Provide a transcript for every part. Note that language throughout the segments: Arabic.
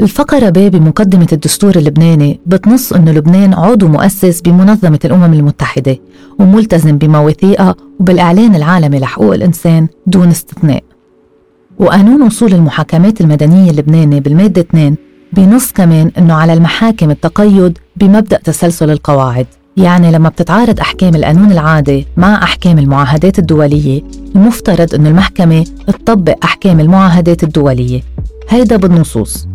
الفقرة ب بمقدمة الدستور اللبناني بتنص أنه لبنان عضو مؤسس بمنظمة الأمم المتحدة وملتزم بمواثيقها وبالإعلان العالمي لحقوق الإنسان دون استثناء. وقانون وصول المحاكمات المدنية اللبناني بالمادة 2 بنص كمان أنه على المحاكم التقيد بمبدأ تسلسل القواعد يعني لما بتتعارض أحكام القانون العادي مع أحكام المعاهدات الدولية المفترض أن المحكمة تطبق أحكام المعاهدات الدولية. هيدا بالنصوص.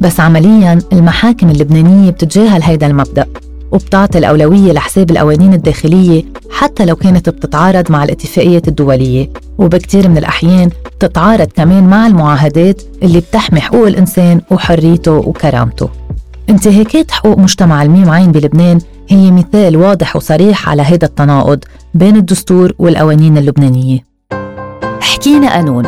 بس عمليا المحاكم اللبنانية بتتجاهل هيدا المبدأ وبتعطي الأولوية لحساب القوانين الداخلية حتى لو كانت بتتعارض مع الاتفاقيات الدولية. وبكتير من الأحيان بتتعارض كمان مع المعاهدات اللي بتحمي حقوق الإنسان وحريته وكرامته. انتهاكات حقوق مجتمع الميم عين بلبنان هي مثال واضح وصريح على هذا التناقض بين الدستور والقوانين اللبنانية. حكينا قانون.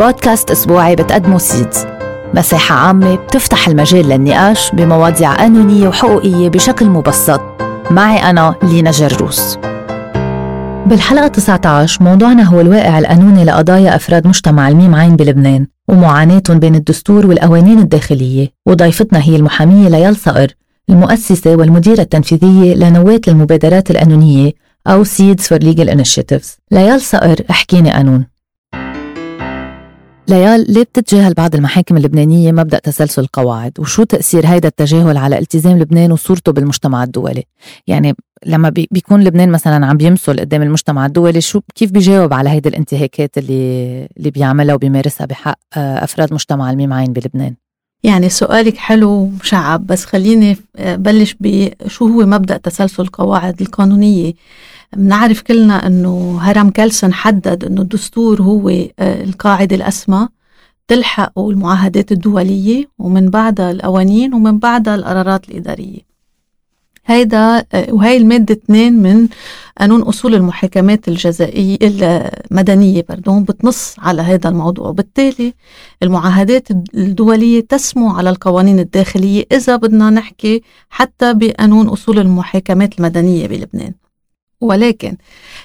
بودكاست أسبوعي بتقدمه سيدز. مساحة عامة بتفتح المجال للنقاش بمواضيع قانونية وحقوقية بشكل مبسط. معي أنا لينا جروس. بالحلقة 19 موضوعنا هو الواقع القانوني لقضايا أفراد مجتمع الميم عين بلبنان ومعاناتهم بين الدستور والقوانين الداخلية وضيفتنا هي المحامية ليال صقر المؤسسة والمديرة التنفيذية لنواة المبادرات القانونية أو Seeds for Legal Initiatives. ليال صقر احكيني قانون ليال ليه بتتجاهل بعض المحاكم اللبنانية مبدأ تسلسل القواعد وشو تأثير هيدا التجاهل على التزام لبنان وصورته بالمجتمع الدولي؟ يعني لما بيكون لبنان مثلا عم بيمثل قدام المجتمع الدولي شو كيف بيجاوب على هيدي الانتهاكات اللي اللي بيعملها وبيمارسها بحق آه، أفراد مجتمع الميم عين بلبنان؟ يعني سؤالك حلو ومشعب بس خليني بلش بشو هو مبدأ تسلسل القواعد القانونية؟ بنعرف كلنا إنه هرم كلسن حدد إنه الدستور هو آه، القاعدة الأسمى تلحق المعاهدات الدولية ومن بعدها القوانين ومن بعدها القرارات الإدارية. هيدا آه، وهي المادة 2 من قانون أصول المحاكمات الجزائية المدنية بردون بتنص على هذا الموضوع. وبالتالي المعاهدات الدولية تسمو على القوانين الداخلية إذا بدنا نحكي حتى بقانون أصول المحاكمات المدنية بلبنان. ولكن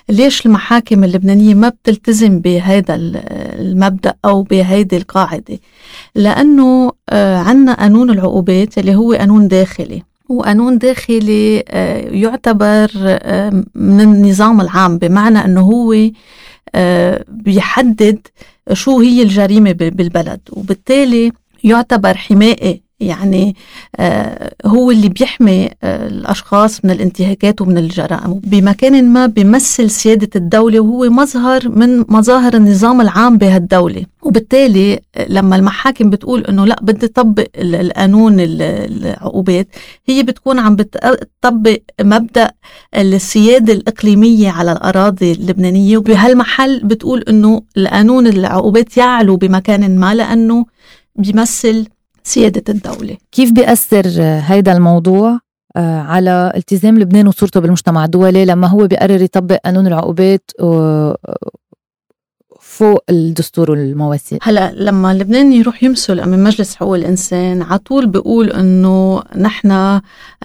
ليش المحاكم اللبنانية ما بتلتزم بهذا المبدأ أو بهيدي القاعدة؟ لأنه آه، عنا قانون العقوبات اللي هو قانون داخلي. وقانون داخلي آه، يعتبر آه، من النظام العام بمعنى أنه هو بيحدد شو هي الجريمة بالبلد. وبالتالي يعتبر حماية يعني آه، هو اللي بيحمي آه، الأشخاص من الانتهاكات ومن الجرائم. بمكان ما بيمثل سيادة الدولة وهو مظهر من مظاهر النظام العام بهالدولة. وبالتالي آه، لما المحاكم بتقول إنه لا بدي طبق القانون العقوبات هي بتكون عم بتطبق مبدأ السيادة الإقليمية على الأراضي اللبنانية. وبهالمحل بتقول إنه القانون العقوبات يعلو بمكان ما لأنه بيمثل سيادة الدولة. كيف بيأثر هيدا الموضوع آه، على التزام لبنان وصورته بالمجتمع الدولي لما هو بيقرر يطبق قانون العقوبات فوق الدستور والمواثيق هلا لما لبنان يروح يمثل أمام مجلس حقوق الإنسان على طول بيقول إنه نحن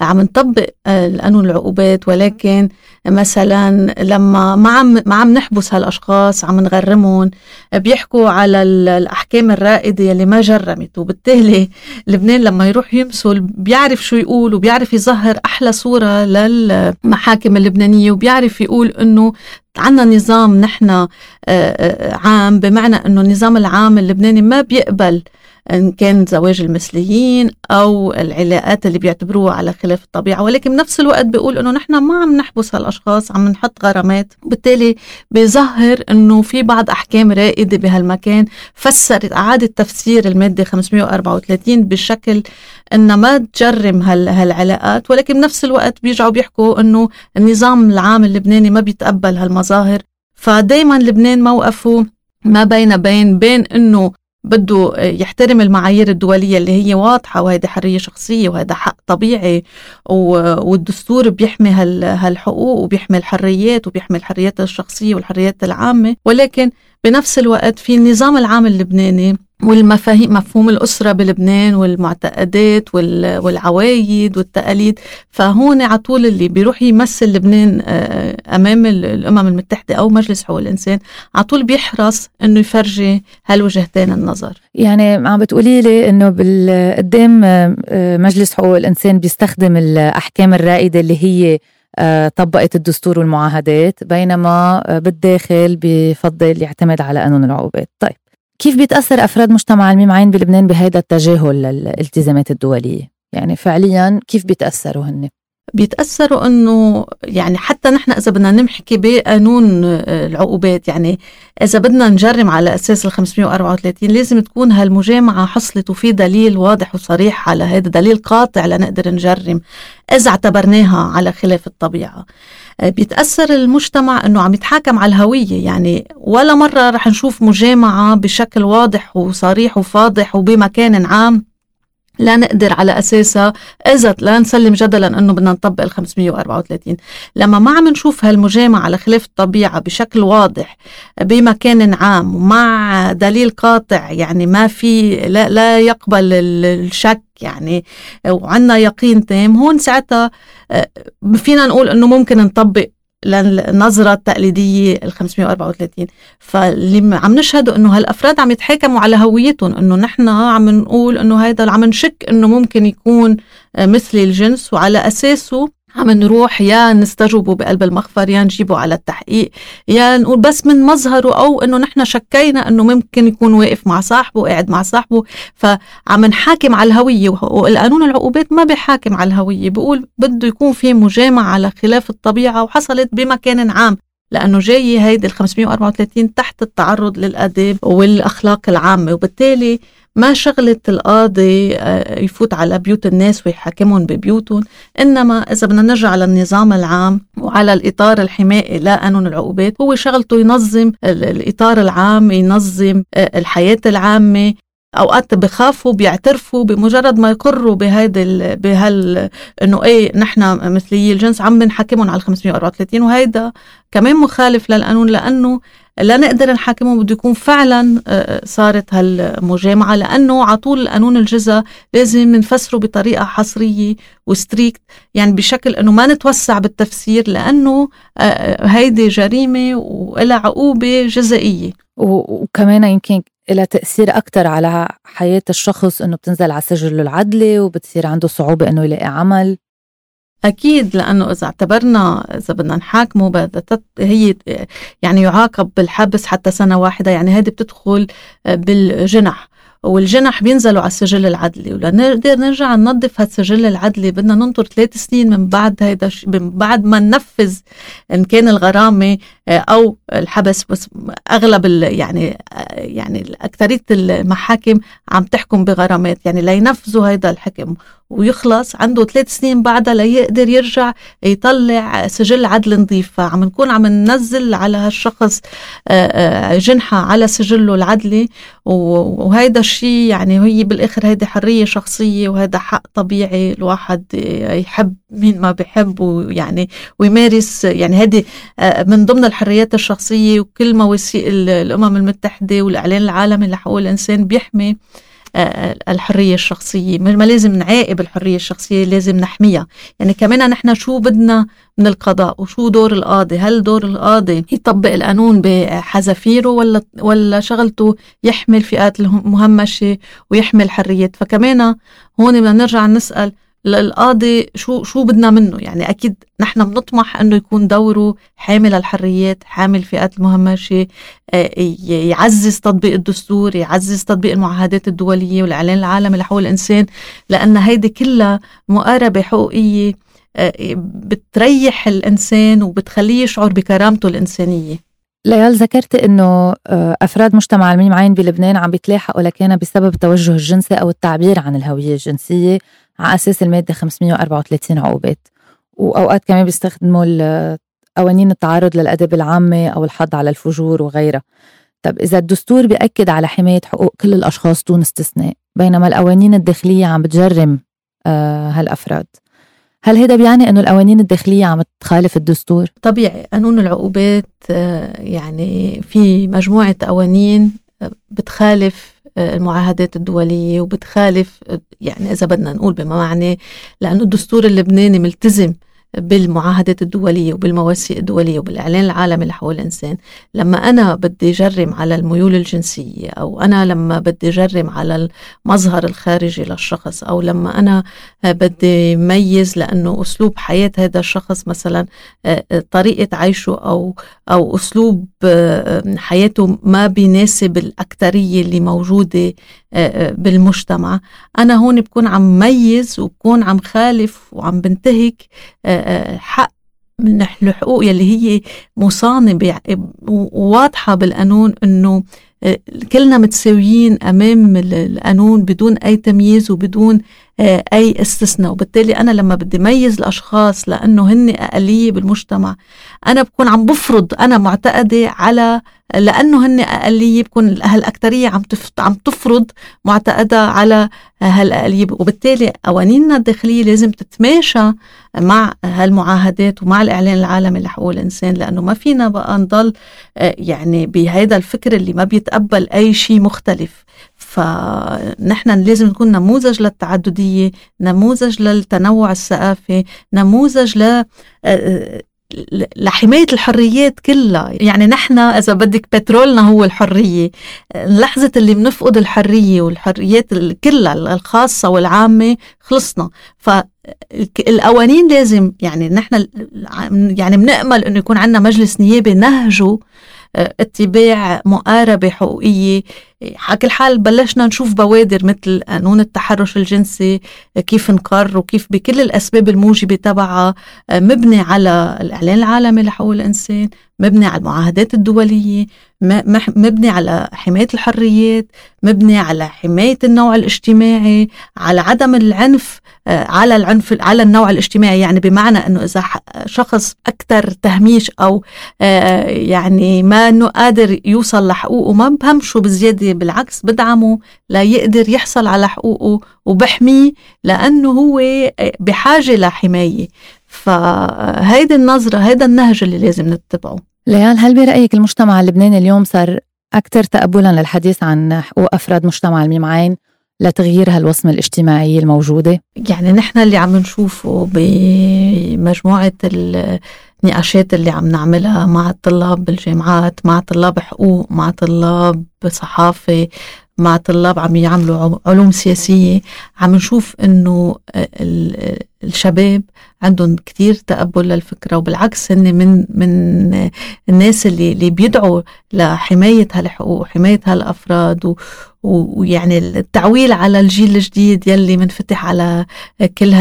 عم نطبق القانون العقوبات ولكن مثلا لما ما عم ما عم نحبس هالأشخاص عم نغرمهم بيحكوا على الأحكام الرائدة يلي ما جرمت. وبالتالي لبنان لما يروح يمثل بيعرف شو يقول وبيعرف يظهر أحلى صورة للمحاكم اللبنانية وبيعرف يقول إنه عنا نظام نحن آه، آه، عام بمعنى إنه النظام العام اللبناني ما بيقبل إن كان زواج المثليين أو العلاقات اللي بيعتبروها على خلاف الطبيعة ولكن بنفس الوقت بيقول إنه نحن ما عم نحبس هالأشخاص عم نحط غرامات. وبالتالي بيظهر إنه في بعض أحكام رائدة بهالمكان فسرت اعادت تفسير المادة 534 بشكل انها ما تجرم هالعلاقات. ولكن بنفس الوقت بيرجعوا بيحكوا إنه النظام العام اللبناني ما بيتقبل هالمظاهر. فدايما لبنان موقفه ما بين بين بين إنه بده يحترم المعايير الدولية اللي هي واضحة وهيدي حرية شخصية وهذا حق طبيعي والدستور بيحمي هالحقوق وبيحمي الحريات وبيحمي الحريات الشخصية والحريات العامة. ولكن بنفس الوقت في النظام العام اللبناني والمفاهيم مفهوم الأسرة بلبنان والمعتقدات والعوايد والتقاليد. فهون على طول اللي بيروح يمثل لبنان آه، أمام الأمم المتحدة أو مجلس حقوق الإنسان على طول بيحرص إنه يفرجي هالوجهتين النظر. يعني عم بتقولي لي إنه قدام آه، مجلس حقوق الإنسان بيستخدم الأحكام الرائدة اللي هي آه، طبقت الدستور والمعاهدات بينما بالداخل بفضل يعتمد على قانون العقوبات. طيب كيف بيتأثر أفراد مجتمع الميم عين بلبنان بهذا التجاهل للالتزامات الدولية؟ يعني فعليا كيف بيتأثروا هن؟ بيتأثروا إنه يعني حتى نحن إذا بدنا نمحكي بقانون العقوبات يعني إذا بدنا نجرم على أساس ال 534 لازم تكون هالمجامعة حصلت وفي دليل واضح وصريح على هذا دليل قاطع لنقدر نجرم إذا اعتبرناها على خلاف الطبيعة بيتأثر المجتمع أنه عم يتحاكم على الهوية. يعني ولا مرة رح نشوف مجامعة بشكل واضح وصريح وفاضح وبمكان عام لا نقدر على أساسها إذا لا نسلم جدلا إنه بدنا نطبق ال 534 لما ما عم نشوف هالمجامعة على خلاف الطبيعة بشكل واضح بمكان عام ومع دليل قاطع يعني ما في لا, لا يقبل الشك يعني وعندنا يقين تام هون ساعتها آه، فينا نقول إنه ممكن نطبق للنظرة التقليدية ال 534 فاللي عم نشهده إنه هالأفراد عم يتحاكموا على هويتهم إنه نحن عم نقول إنه هيدا عم نشك إنه ممكن يكون مثلي الجنس وعلى أساسه عم نروح يا نستجوبه بقلب المخفر يا نجيبه على التحقيق يا نقول بس من مظهره أو إنه نحن شكينا إنه ممكن يكون واقف مع صاحبه قاعد مع صاحبه فعم نحاكم على الهوية والقانون العقوبات ما بيحاكم على الهوية بيقول بده يكون في مجامعة على خلاف الطبيعة وحصلت بمكان عام لأنه جاي هيدي ال 534 تحت التعرض للأداب والأخلاق العامة وبالتالي ما شغلة القاضي آه، يفوت على بيوت الناس ويحاكمهم ببيوتهم إنما إذا بدنا نرجع للنظام العام وعلى الإطار الحمائي لقانون العقوبات هو شغلته ينظم الإطار العام ينظم آه، الحياة العامة أوقات بخافوا بيعترفوا بمجرد ما يقروا بهيدا بهال إنه إيه نحن مثليي الجنس عم بنحاكمهم على 534 وهيدا كمان مخالف للقانون لأنه لا نقدر نحاكمهم بده يكون فعلا آه، صارت هالمجامعة لأنه على طول قانون الجزا لازم نفسره بطريقة حصرية وستريكت يعني بشكل إنه ما نتوسع بالتفسير لأنه آه، آه، هيدي جريمة ولها عقوبة جزائية. وكمان يمكن لها تأثير أكثر على حياة الشخص إنه بتنزل على سجله العدلي وبتصير عنده صعوبة إنه يلاقي عمل. أكيد لأنه إذا اعتبرنا إذا بدنا نحاكمه هي يعني يعاقب بالحبس حتى سنة واحدة يعني هذه بتدخل بالجنح. والجنح بينزلوا على السجل العدلي. ولنقدر نرجع ننظف هالسجل العدلي. بدنا ننطر ثلاث سنين من بعد هيدا من بعد ما ننفذ إن كان الغرامة آه، أو الحبس. بس أغلب يعني آه، يعني أكثرية المحاكم عم تحكم بغرامات. يعني لينفذوا هيدا الحكم. ويخلص عنده ثلاث سنين بعدها ليقدر يرجع يطلع سجل عدل نظيف. فعم نكون عم ننزل على هالشخص آه، جنحة على سجله العدلي. وهيدا الشيء يعني هي بالآخر هيدي حرية شخصية وهذا حق طبيعي الواحد يحب مين ما بحب ويعني ويمارس. يعني هذه آه، من ضمن الحريات الشخصية وكل مواثيق الأمم المتحدة والإعلان العالمي لحقوق الإنسان بيحمي آه، الحرية الشخصية. ما لازم نعاقب الحرية الشخصية لازم نحميها. يعني كمان نحن شو بدنا من القضاء وشو دور القاضي؟ هل دور القاضي يطبق القانون بحذافيره ولا ولا شغلته يحمي الفئات المهمشة ويحمي الحريات؟ فكمان هون بدنا نرجع نسأل للقاضي شو شو بدنا منه؟ يعني أكيد نحن بنطمح إنه يكون دوره حامل الحريات حامل الفئات المهمشه آه، يعزز تطبيق الدستور يعزز تطبيق المعاهدات الدولية والإعلان العالمي لحقوق الإنسان لأن هيدي كلها مقاربة حقوقية آه، بتريح الإنسان وبتخليه يشعر بكرامته الإنسانية. ليال ذكرت إنه آه، أفراد مجتمع الميم عين بلبنان عم بيتلاحقوا لكان بسبب التوجه الجنسي أو التعبير عن الهوية الجنسية. على أساس المادة 534 عقوبات. وأوقات كمان بيستخدموا قوانين التعرض للادب العامة أو الحض على الفجور وغيرها. طب إذا الدستور بيأكد على حماية حقوق كل الأشخاص دون استثناء بينما القوانين الداخلية عم بتجرم آه هالأفراد. هل هذا بيعني إنه القوانين الداخلية عم تخالف الدستور؟ طبيعي. قانون العقوبات آه، يعني في مجموعة قوانين آه، بتخالف المعاهدات الدولية وبتخالف يعني إذا بدنا نقول بما معنى لأنه الدستور اللبناني ملتزم بالمعاهدات الدولية وبالمواثيق الدولية وبالإعلان العالمي لحقوق الإنسان. لما أنا بدي جرم على الميول الجنسية أو أنا لما بدي جرم على المظهر الخارجي للشخص أو لما أنا بدي ميز لأنه أسلوب حياة هذا الشخص مثلا آه، آه، طريقة عيشه أو أو أسلوب آه، حياته ما بيناسب الأكترية اللي موجودة بالمجتمع. أنا هون بكون عم ميز وبكون عم خالف وعم بنتهك حق من الحقوق يلي هي مصانة وواضحة بالقانون إنه كلنا متساويين أمام القانون بدون أي تمييز وبدون آه، أي استثناء. وبالتالي أنا لما بدي ميز الأشخاص لأنه هن أقلية بالمجتمع أنا بكون عم بفرض أنا معتقدة على لأنه هن أقلية بكون هالاكثريه عم عم تفرض معتقدها على هالأقلية. وبالتالي قوانيننا الداخلية لازم تتماشى مع هالمعاهدات ومع الإعلان العالمي لحقوق الإنسان لأنه ما فينا بقى نضل آه، يعني بهذا الفكر اللي ما بيتقبل أي شيء مختلف. فنحن لازم نكون نموذج للتعددية نموذج للتنوع الثقافي نموذج ل لحماية الحريات كلها. يعني نحن إذا بدك بترولنا هو الحرية. لحظة اللي بنفقد الحرية والحريات كلها الخاصة والعامة خلصنا. فالقوانين لازم يعني نحن يعني بنأمل إنه يكون عندنا مجلس نيابي نهجه اتباع مقاربة حقوقية. على كل حال بلشنا نشوف بوادر مثل قانون التحرش الجنسي كيف انقر وكيف بكل الأسباب الموجبة تبعها مبني على الإعلان العالمي لحقوق الإنسان مبني على المعاهدات الدولية مبني على حماية الحريات مبني على حماية النوع الاجتماعي على عدم العنف على العنف على النوع الاجتماعي. يعني بمعنى إنه إذا شخص أكثر تهميش أو آه، يعني ما إنه قادر يوصل لحقوقه ما بهمشه بزيادة بالعكس بدعمه ليقدر يحصل على حقوقه وبحميه لأنه هو بحاجة لحماية. فهيدي النظرة هيدا النهج اللي لازم نتبعه. ليال هل برأيك المجتمع اللبناني اليوم صار أكثر تقبلا للحديث عن حقوق أفراد مجتمع الميم عين لتغيير هالوصمة الاجتماعية الموجودة؟ يعني نحن اللي عم نشوفه بمجموعة النقاشات اللي عم نعملها مع الطلاب بالجامعات مع طلاب حقوق مع طلاب صحافة مع طلاب عم يعملوا علوم سياسية عم نشوف إنه الشباب عندهم كتير تقبل للفكرة وبالعكس هن من من الناس اللي اللي بيدعوا لحماية هالحقوق وحماية هالأفراد ويعني التعويل على الجيل الجديد يلي منفتح على كل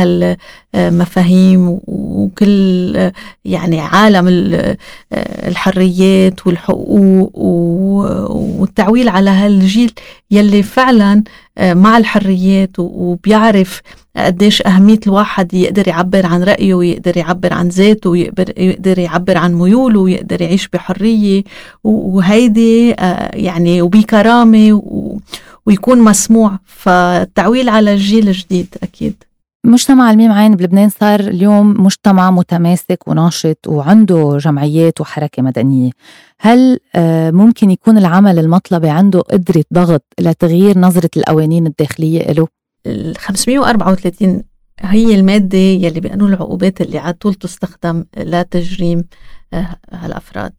هالمفاهيم وكل يعني عالم الحريات والحقوق والتعويل على هالجيل يلي فعلا مع الحريات وبيعرف قديش أهمية الواحد يقدر يعبر عن رأيه ويقدر يعبر عن ذاته ويقدر يعبر عن ميوله ويقدر يعيش بحرية. وهيدي آه، يعني وبكرامة ويكون مسموع. فالتعويل على الجيل الجديد أكيد. مجتمع الميم عين بلبنان صار اليوم مجتمع متماسك وناشط وعنده جمعيات وحركة مدنية. هل آه، ممكن يكون العمل المطلبي عنده قدرة ضغط لتغيير نظرة القوانين الداخلية له؟ ال 534 هي المادة يلي بقانون العقوبات اللي على طول تستخدم لتجريم آه، هالأفراد.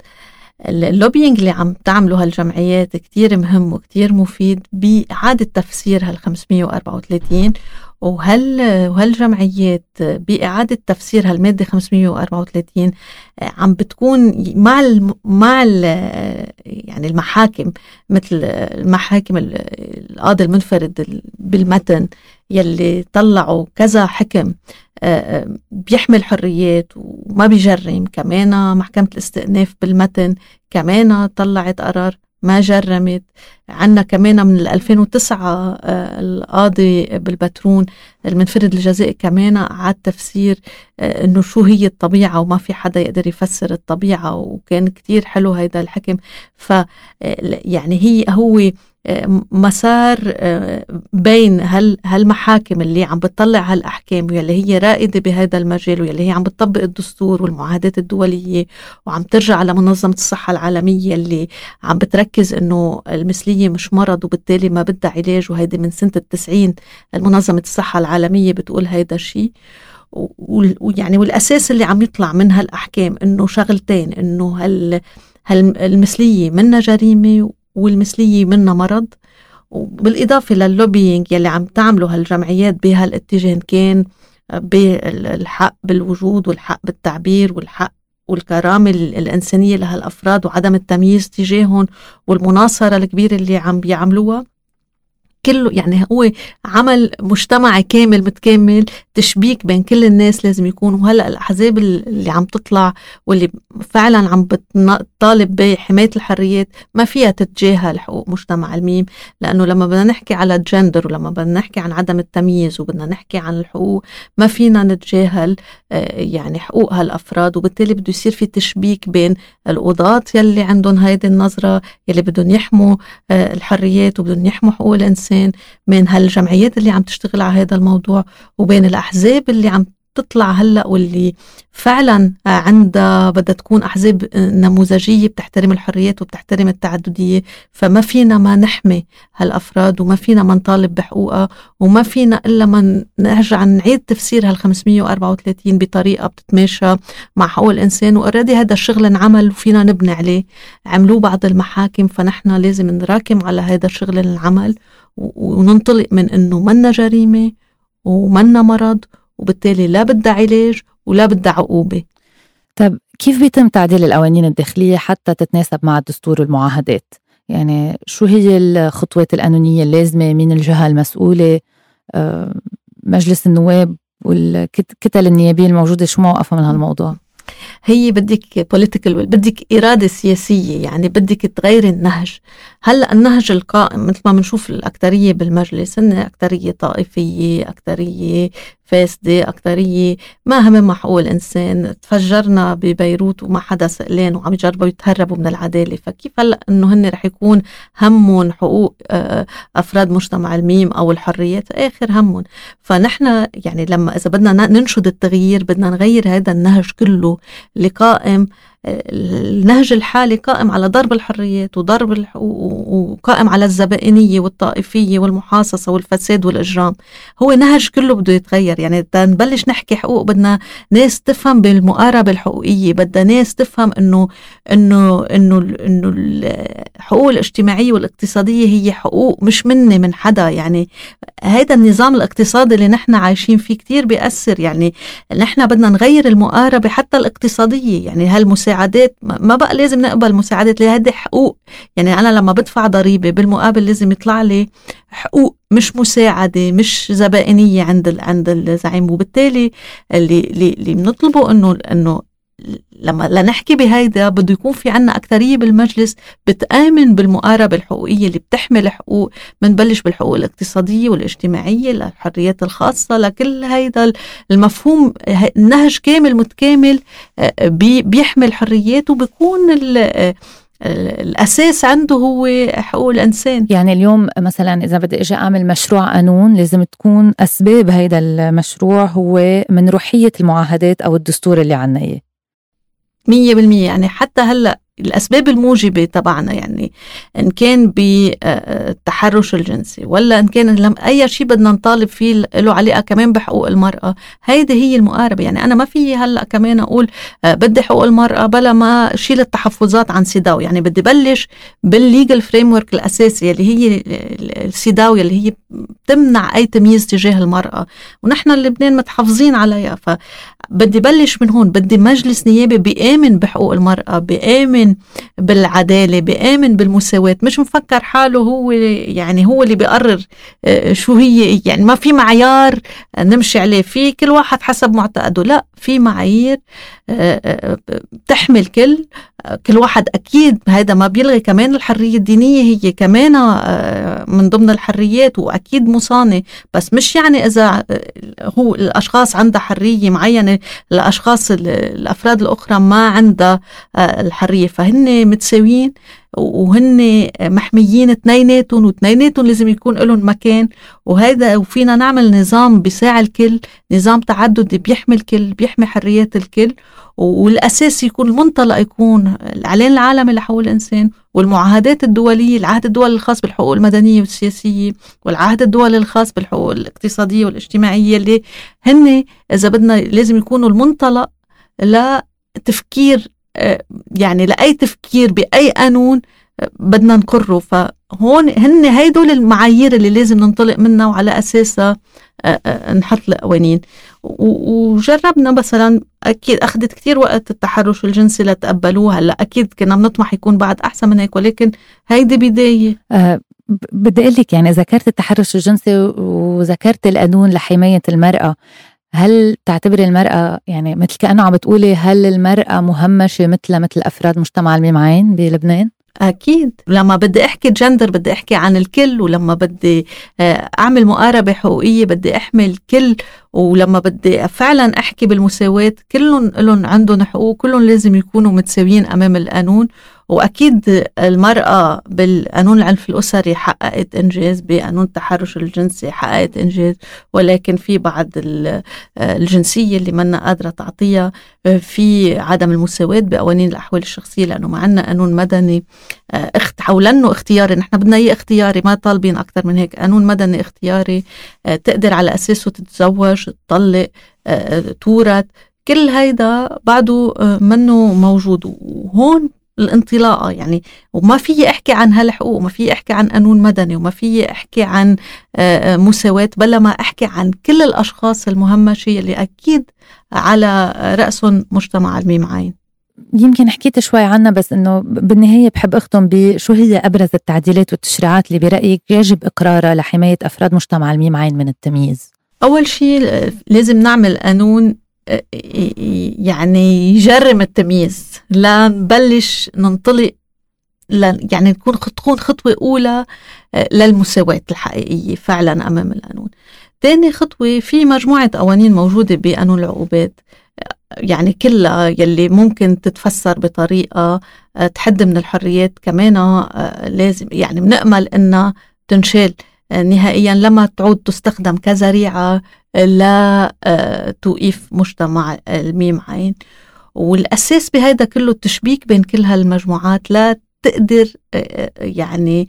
اللوبينج اللي عم تعمله هالجمعيات كتير مهم وكتير مفيد بإعادة تفسير هال 534 وهل وهالجمعيات بإعادة تفسير هالمادة 534 عم بتكون مع مع يعني المحاكم مثل المحاكم القاضي المنفرد بالمتن يلي طلعوا كذا حكم بيحمل حريات وما بيجرم كمان محكمة الاستئناف بالمتن كمان طلعت قرار. ما جرمت. عنا كمان من 2009 آه، القاضي بالبترون المنفرد الجزائي كمان أعاد تفسير آه، إنه شو هي الطبيعة وما في حدا يقدر يفسر الطبيعة وكان كتير حلو هيدا الحكم. ف آه، يعني هي هو مسار بين هال هالمحاكم اللي عم بتطلع هالأحكام واللي هي رائدة بهذا المجال واللي هي عم بتطبق الدستور والمعاهدات الدولية وعم ترجع على منظمه الصحة العالمية اللي عم بتركز إنه المثلية مش مرض وبالتالي ما بدها علاج وهيدي من سنة التسعين منظمه الصحة العالمية بتقول هيدا الشيء ويعني والأساس اللي عم يطلع من هالأحكام إنه شغلتين إنه هال هالمثليه منها جريمة والمثلية منها مرض. وبالإضافة لللوبينج يلي عم تعمله هالجمعيات بهالاتجاه كان بالحق بالوجود والحق بالتعبير والحق والكرامة الإنسانية لهالأفراد وعدم التمييز تجاههم والمناصرة الكبيرة اللي عم بيعملوها. كله يعني هو عمل مجتمعي كامل متكامل تشبيك بين كل الناس لازم يكون. وهلأ الأحزاب اللي عم تطلع واللي فعلا عم بتطالب بحماية الحريات ما فيها تتجاهل حقوق مجتمع الميم. لأنه لما بدنا نحكي على الجندر ولما بدنا نحكي عن عدم التمييز وبدنا نحكي عن الحقوق ما فينا نتجاهل آه، يعني حقوق هالأفراد. وبالتالي بده يصير في تشبيك بين القضاة يلي عندهم هيدي النظرة يلي بدهم يحموا آه، الحريات وبدهم يحموا حقوق الإنسان. من هالجمعيات اللي عم تشتغل على هذا الموضوع وبين الأحزاب اللي عم تطلع هلأ واللي فعلا عندها بدها تكون أحزاب نموذجية بتحترم الحريات وبتحترم التعددية فما فينا ما نحمي هالأفراد وما فينا ما نطالب بحقوقها وما فينا إلا ما نرجع نعيد تفسير هال 534 بطريقة بتتماشى مع حقوق الإنسان. وأوريدي هذا الشغل انعمل وفينا نبني عليه. عملوه بعض المحاكم فنحن لازم نراكم على هذا الشغل اللي انعمل وننطلق من إنه منا جريمة ومنا مرض وبالتالي لا بدها علاج ولا بدها عقوبة طيب كيف بيتم تعديل القوانين الداخلية حتى تتناسب مع الدستور والمعاهدات؟ يعني شو هي الخطوات القانونية اللازمة من الجهة المسؤولة آه، مجلس النواب والكتل النيابية الموجودة شو موقفها من هالموضوع؟ هي بدك بوليتيكال بدك إرادة سياسية يعني بدك تغيري النهج. هلأ النهج القائم مثل ما بنشوف الأكترية بالمجلس هن أكترية طائفية أكترية فاسدة أكترية ما هممها حقوق الإنسان تفجرنا ببيروت وما حدا سألان وعم يجربوا يتهربوا من العدالة. فكيف هلأ إنه هن رح يكون همهم حقوق آه، أفراد مجتمع الميم أو الحريات؟ آخر همهم. فنحن يعني لما إذا بدنا ننشد التغيير بدنا نغير هذا النهج كله. اللي قائم النهج الحالي قائم على ضرب الحريات وضرب الحقوق وقائم على الزبائنية والطائفية والمحاصصة والفساد والإجرام. هو نهج كله بده يتغير. يعني نبلش نحكي حقوق بدنا ناس تفهم بالمقاربة الحقوقية بدنا ناس تفهم إنه إنه إنه إنه الحقوق الاجتماعية والاقتصادية هي حقوق مش مني من حدا. يعني هذا النظام الاقتصادي اللي نحن عايشين فيه كتير بيأثر. يعني نحن بدنا نغير المقاربة حتى الاقتصادية. يعني هالمساعدة مساعدات ما بقى لازم نقبل مساعدات لهذه حقوق. يعني أنا لما بدفع ضريبة بالمقابل لازم يطلع لي حقوق مش مساعدة مش زبائنية عند عند الزعيم. وبالتالي اللي اللي بنطلبه انه إنه لما لنحكي بهيدا بده يكون في عنا أكثرية بالمجلس بتآمن بالمقاربة الحقوقية اللي بتحمل حقوق بنبلش بالحقوق الاقتصادية والاجتماعية للحريات الخاصة لكل هيدا المفهوم النهج كامل متكامل آه، بيحمل حريات وبيكون الأساس عنده هو حقوق الإنسان. يعني اليوم مثلا إذا بدي إجي أعمل مشروع قانون لازم تكون أسباب هيدا المشروع هو من روحية المعاهدات أو الدستور اللي عنا إياه. مية بالمية. يعني حتى هلأ الأسباب الموجبة تبعنا يعني إن كان بالتحرش الجنسي ولا إن كان لم أي شيء بدنا نطالب فيه له علاقة كمان بحقوق المرأة. هيدي هي المقاربة. يعني أنا ما في هلأ كمان أقول آه، بدي حقوق المرأة بلا ما شيل التحفظات عن سيداو يعني بدي بلش بال legal framework الأساسي اللي هي السيداو اللي هي بتمنع أي تمييز تجاه المرأة. ونحن اللبنان متحفظين عليها. فبدي بلش من هون. بدي مجلس نيابي بيآمن بحقوق المرأة بيآمن بيآمن بالعدالة بيآمن بالمساواة. مش مفكر حاله هو يعني هو اللي بيقرر آه، شو هي يعني ما في معيار نمشي عليه. في كل واحد حسب معتقده. لا في معايير آه، آه، بتحمل كل كل واحد أكيد هذا ما بيلغي كمان الحرية الدينية هي كمان من ضمن الحريات وأكيد مصانة. بس مش يعني إذا هو الأشخاص عندها حرية معينة الأشخاص الأفراد الأخرى ما عندها الحرية. فهن متساويين. وهن محميين اثنيناتهم واثنيناتهم لازم يكون لهم مكان. وهذا وفينا نعمل نظام بيساعد الكل نظام تعددي بيحمي الكل بيحمي حريات الكل. والأساس يكون المنطلق يكون الإعلان العالمي لحقوق الإنسان والمعاهدات الدولية العهد الدولي الخاص بالحقوق المدنية والسياسية والعهد الدولي الخاص بالحقوق الاقتصادية والاجتماعية. اللي هن إذا بدنا لازم يكونوا المنطلق لتفكير يعني لأي تفكير بأي قانون آه، بدنا نقره. فهون هن هيدول المعايير اللي لازم ننطلق منها وعلى أساسها آه، نحط القوانين. وجربنا مثلا أكيد أخذت كثير وقت التحرش الجنسي لتقبلوه. هلأ أكيد كنا بنطمح يكون بعد أحسن من هيك ولكن هيدي بداية. أه بدي أقول لك يعني ذكرت التحرش الجنسي وذكرت القانون لحماية المرأة هل تعتبري المرأة يعني مثل كأنه عم بتقولي هل المرأة مهمشة مثل مثل أفراد مجتمع الميم عين بلبنان؟ أكيد لما بدي أحكي جندر بدي أحكي عن الكل ولما بدي آه، أعمل مقاربة حقوقية بدي أحمي الكل ولما بدي فعلا أحكي بالمساواة كلهم لهم عندهم حقوق كلهم لازم يكونوا متساويين أمام القانون وأكيد المرأة بالقانون العنف الأسري حققت إنجاز بقانون التحرش الجنسي حققت إنجاز ولكن في بعض الجنسية اللي منا قادرة تعطيها في عدم المساواة بقوانين الأحوال الشخصية لأنه ما عندنا قانون مدني اخت حولنه اختياري نحن بدنا إياه اختياري ما طالبين أكثر من هيك قانون مدني اختياري تقدر على أساسه تتزوج تطلق تورث كل هيدا بعده منه موجود وهون الانطلاقة يعني وما في أحكي عن هالحقوق وما في أحكي عن قانون مدني وما في أحكي عن آه، آه، مساواة بلا ما أحكي عن كل الأشخاص المهمشه اللي أكيد على راسهم مجتمع الميم عين يمكن حكيت شوي عنها بس إنه بالنهاية بحب أختم بشو هي أبرز التعديلات والتشريعات اللي برأيك يجب إقرارها لحماية أفراد مجتمع الميم عين من التمييز؟ أول شيء لازم نعمل قانون يعني يجرم التمييز. لنبلش ننطلق يعني نكون تكون خطوة أولى آه، للمساواة الحقيقية فعلا أمام القانون. تاني خطوة في مجموعة قوانين موجودة بقانون العقوبات آه، يعني كلها يلي ممكن تتفسر بطريقة آه، تحد من الحريات كمان لازم يعني بنأمل إنها تنشال نهائيا لما تعود تستخدم كذريعة لا آه، توقيف مجتمع الميم عين. والأساس بهذا كله التشبيك بين كل هالمجموعات لا تقدر آه، يعني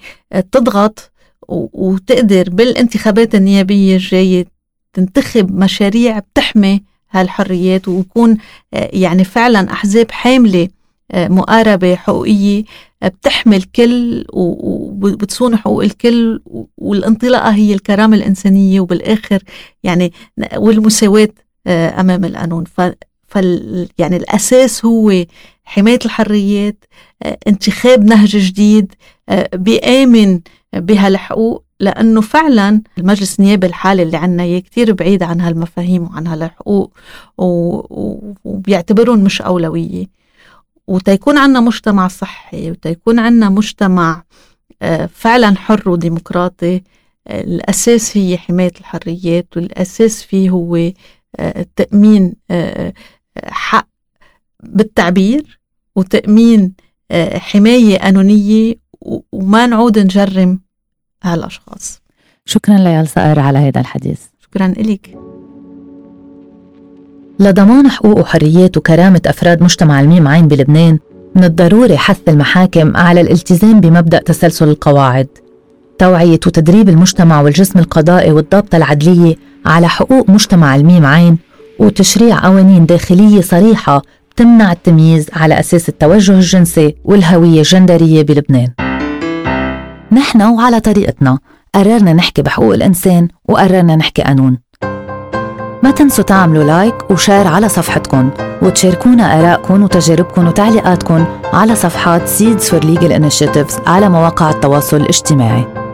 تضغط وتقدر بالانتخابات النيابية الجاية تنتخب مشاريع بتحمي هالحريات ويكون آه، يعني فعلا أحزاب حاملة مقاربة حقوقية بتحمي الكل وبتصون حقوق الكل والانطلاقة هي الكرامة الإنسانية وبالآخر يعني والمساواة آه، أمام القانون. ف فال يعني الأساس هو حماية الحريات آه، انتخاب نهج جديد آه، بيآمن بهالحقوق لأنه فعلا المجلس النيابي الحالي اللي عنا اياه كثير بعيد عن هالمفاهيم وعن هالحقوق وبيعتبرهم مش أولوية. وتيكون عنا مجتمع صحي وتيكون عنا مجتمع آه، فعلا حر وديمقراطي. آه، الأساس هي حماية الحريات والأساس فيه هو آه، تأمين حق بالتعبير وتأمين حماية قانونية وما نعود نجرم هالأشخاص. شكرا ليال صقر على هذا الحديث. شكرا إليك. لضمان حقوق وحريات وكرامة أفراد مجتمع الميم عين بلبنان من الضروري حث المحاكم على الالتزام بمبدأ تسلسل القواعد. توعية وتدريب المجتمع والجسم القضائي والضابطة العدلية على حقوق مجتمع الميم عين وتشريع قوانين داخلية صريحة تمنع التمييز على أساس التوجه الجنسي والهوية الجندرية بلبنان. نحن وعلى طريقتنا قررنا نحكي بحقوق الإنسان وقررنا نحكي قانون. ما تنسوا تعملوا like و share على صفحتكم وتشاركونا آرائكم وتجاربكم وتعليقاتكم على صفحات Seeds for Legal Initiatives على مواقع التواصل الاجتماعي.